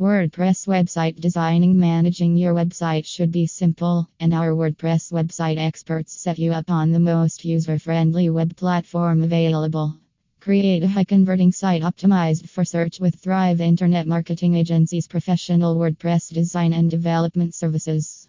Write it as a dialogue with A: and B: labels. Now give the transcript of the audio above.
A: WordPress website designing Managing your website should be simple, and our WordPress website experts set you up on the most user friendly web platform available. Create a high converting site optimized for search with Thrive Internet Marketing Agency's professional WordPress design and development services.